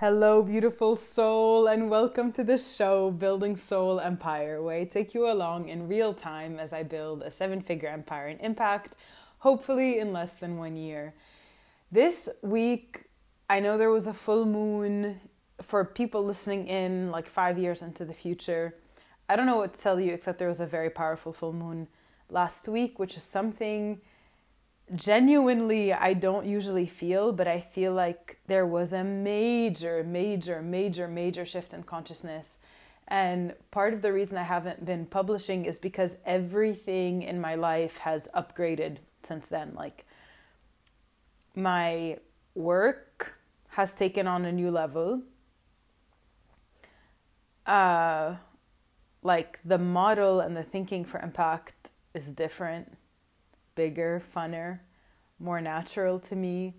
Hello, beautiful soul, and welcome to the show Building Soul Empire, where I take you along in real time as I build a seven figure empire and impact, hopefully in less than one year. This week, I know there was a full moon for people listening in like five years into the future. I don't know what to tell you except there was a very powerful full moon last week, which is something genuinely I don't usually feel, but I feel like there was a major, major, major, major shift in consciousness. And part of the reason I haven't been publishing is because everything in my life has upgraded since then. Like my work has taken on a new level. Uh, like the model and the thinking for impact is different bigger, funner, more natural to me.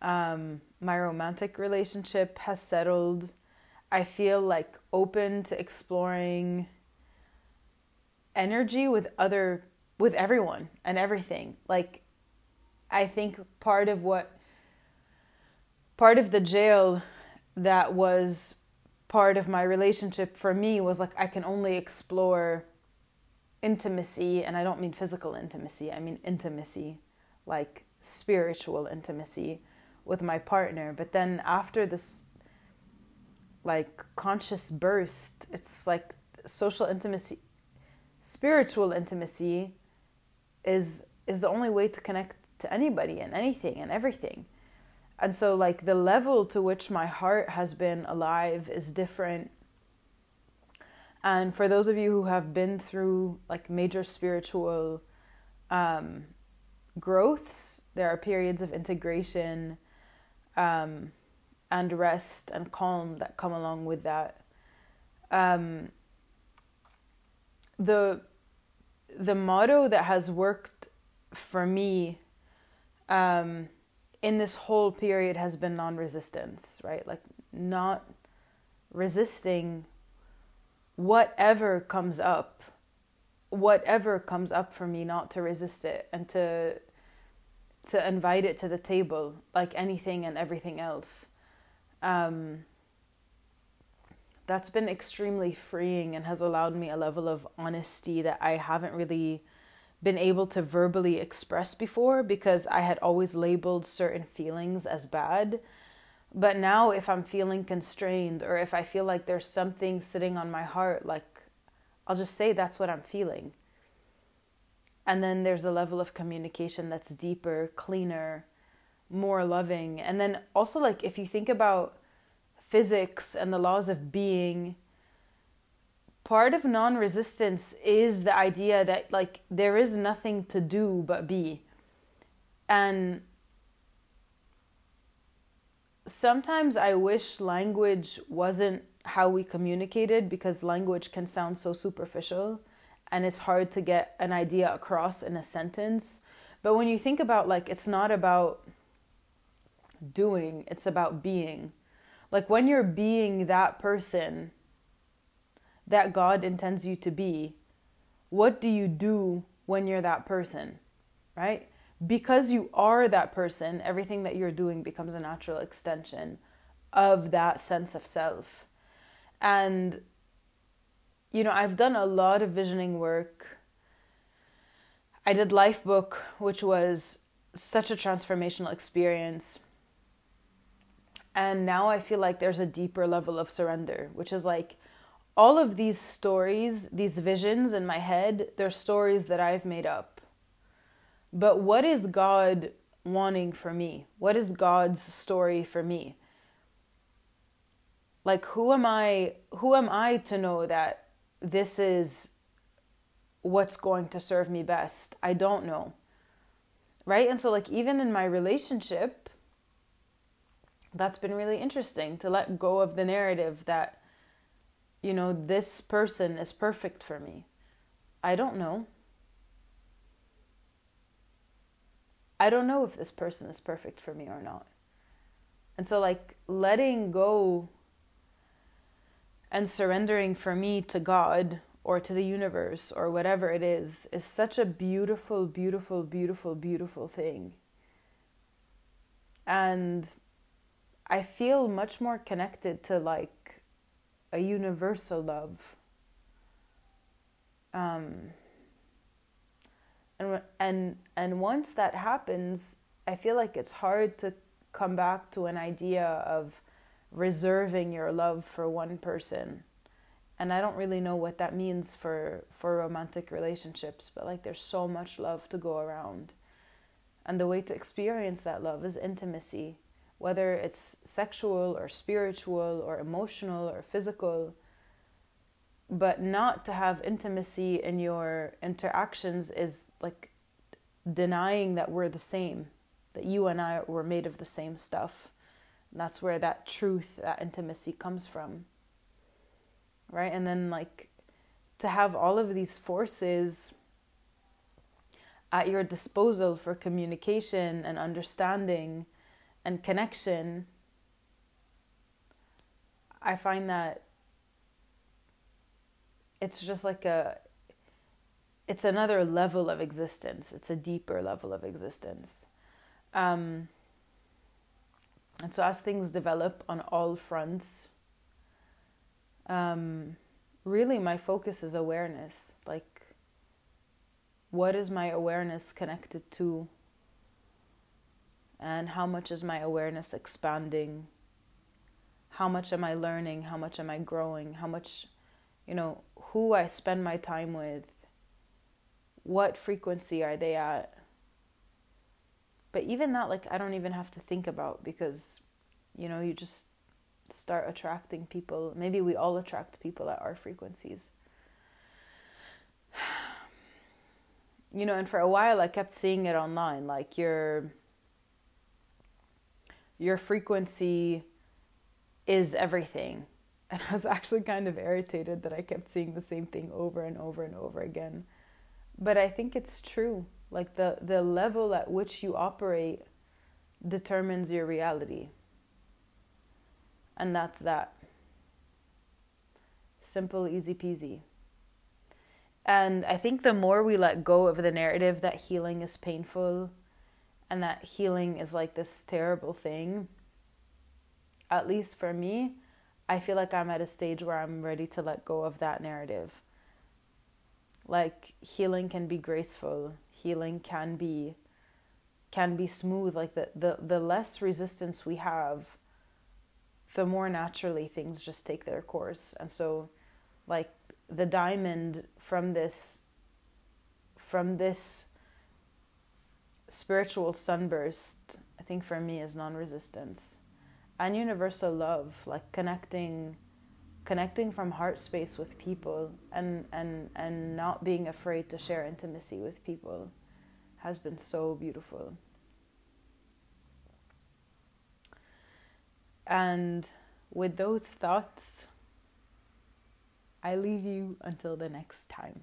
Um, my romantic relationship has settled. I feel like open to exploring energy with other with everyone and everything. Like I think part of what part of the jail that was part of my relationship for me was like I can only explore intimacy, and I don't mean physical intimacy, I mean intimacy, like spiritual intimacy with my partner. But then after this, like conscious burst, it's like social intimacy, spiritual intimacy is is the only way to connect to anybody and anything and everything. And so like the level to which my heart has been alive is different and for those of you who have been through like major spiritual um, growths, there are periods of integration um, and rest and calm that come along with that. Um, the the motto that has worked for me um, in this whole period has been non-resistance, right? Like not resisting whatever comes up, whatever comes up for me, not to resist it and to to invite it to the table like anything and everything else. Um, that's been extremely freeing and has allowed me a level of honesty that I haven't really been able to verbally express before because I had always labeled certain feelings as bad but now, if I'm feeling constrained or if I feel like there's something sitting on my heart, like I'll just say that's what I'm feeling. And then there's a level of communication that's deeper, cleaner, more loving. And then also, like, if you think about physics and the laws of being, part of non resistance is the idea that, like, there is nothing to do but be. And sometimes I wish language wasn't how we communicated because language can sound so superficial and it's hard to get an idea across in a sentence. But when you think about like it's not about doing, it's about being. Like when you're being that person that God intends you to be, what do you do when you're that person? Right? Because you are that person, everything that you're doing becomes a natural extension of that sense of self. And, you know, I've done a lot of visioning work. I did Lifebook, which was such a transformational experience. And now I feel like there's a deeper level of surrender, which is like all of these stories, these visions in my head, they're stories that I've made up but what is God wanting for me? What is God's story for me? Like who am I who am I to know that this is what's going to serve me best? I don't know. Right? And so like even in my relationship that's been really interesting to let go of the narrative that you know this person is perfect for me. I don't know. I don't know if this person is perfect for me or not. And so, like, letting go and surrendering for me to God or to the universe or whatever it is is such a beautiful, beautiful, beautiful, beautiful thing. And I feel much more connected to like a universal love. Um, and and and once that happens, I feel like it's hard to come back to an idea of reserving your love for one person. And I don't really know what that means for for romantic relationships, but like there's so much love to go around. And the way to experience that love is intimacy, whether it's sexual or spiritual or emotional or physical. But not to have intimacy in your interactions is like denying that we're the same, that you and I were made of the same stuff. And that's where that truth, that intimacy comes from. Right? And then, like, to have all of these forces at your disposal for communication and understanding and connection, I find that it's just like a it's another level of existence. It's a deeper level of existence. Um, and so, as things develop on all fronts, um, really my focus is awareness. Like, what is my awareness connected to? And how much is my awareness expanding? How much am I learning? How much am I growing? How much, you know, who I spend my time with? What frequency are they at? But even that, like, I don't even have to think about because, you know, you just start attracting people. Maybe we all attract people at our frequencies. You know, and for a while I kept seeing it online, like your your frequency is everything. And I was actually kind of irritated that I kept seeing the same thing over and over and over again. But I think it's true. Like the, the level at which you operate determines your reality. And that's that. Simple, easy peasy. And I think the more we let go of the narrative that healing is painful and that healing is like this terrible thing, at least for me, I feel like I'm at a stage where I'm ready to let go of that narrative. Like healing can be graceful, healing can be can be smooth. Like the, the the less resistance we have the more naturally things just take their course. And so like the diamond from this from this spiritual sunburst i think for me is non-resistance and universal love like connecting connecting from heart space with people and and and not being afraid to share intimacy with people has been so beautiful. And with those thoughts i leave you until the next time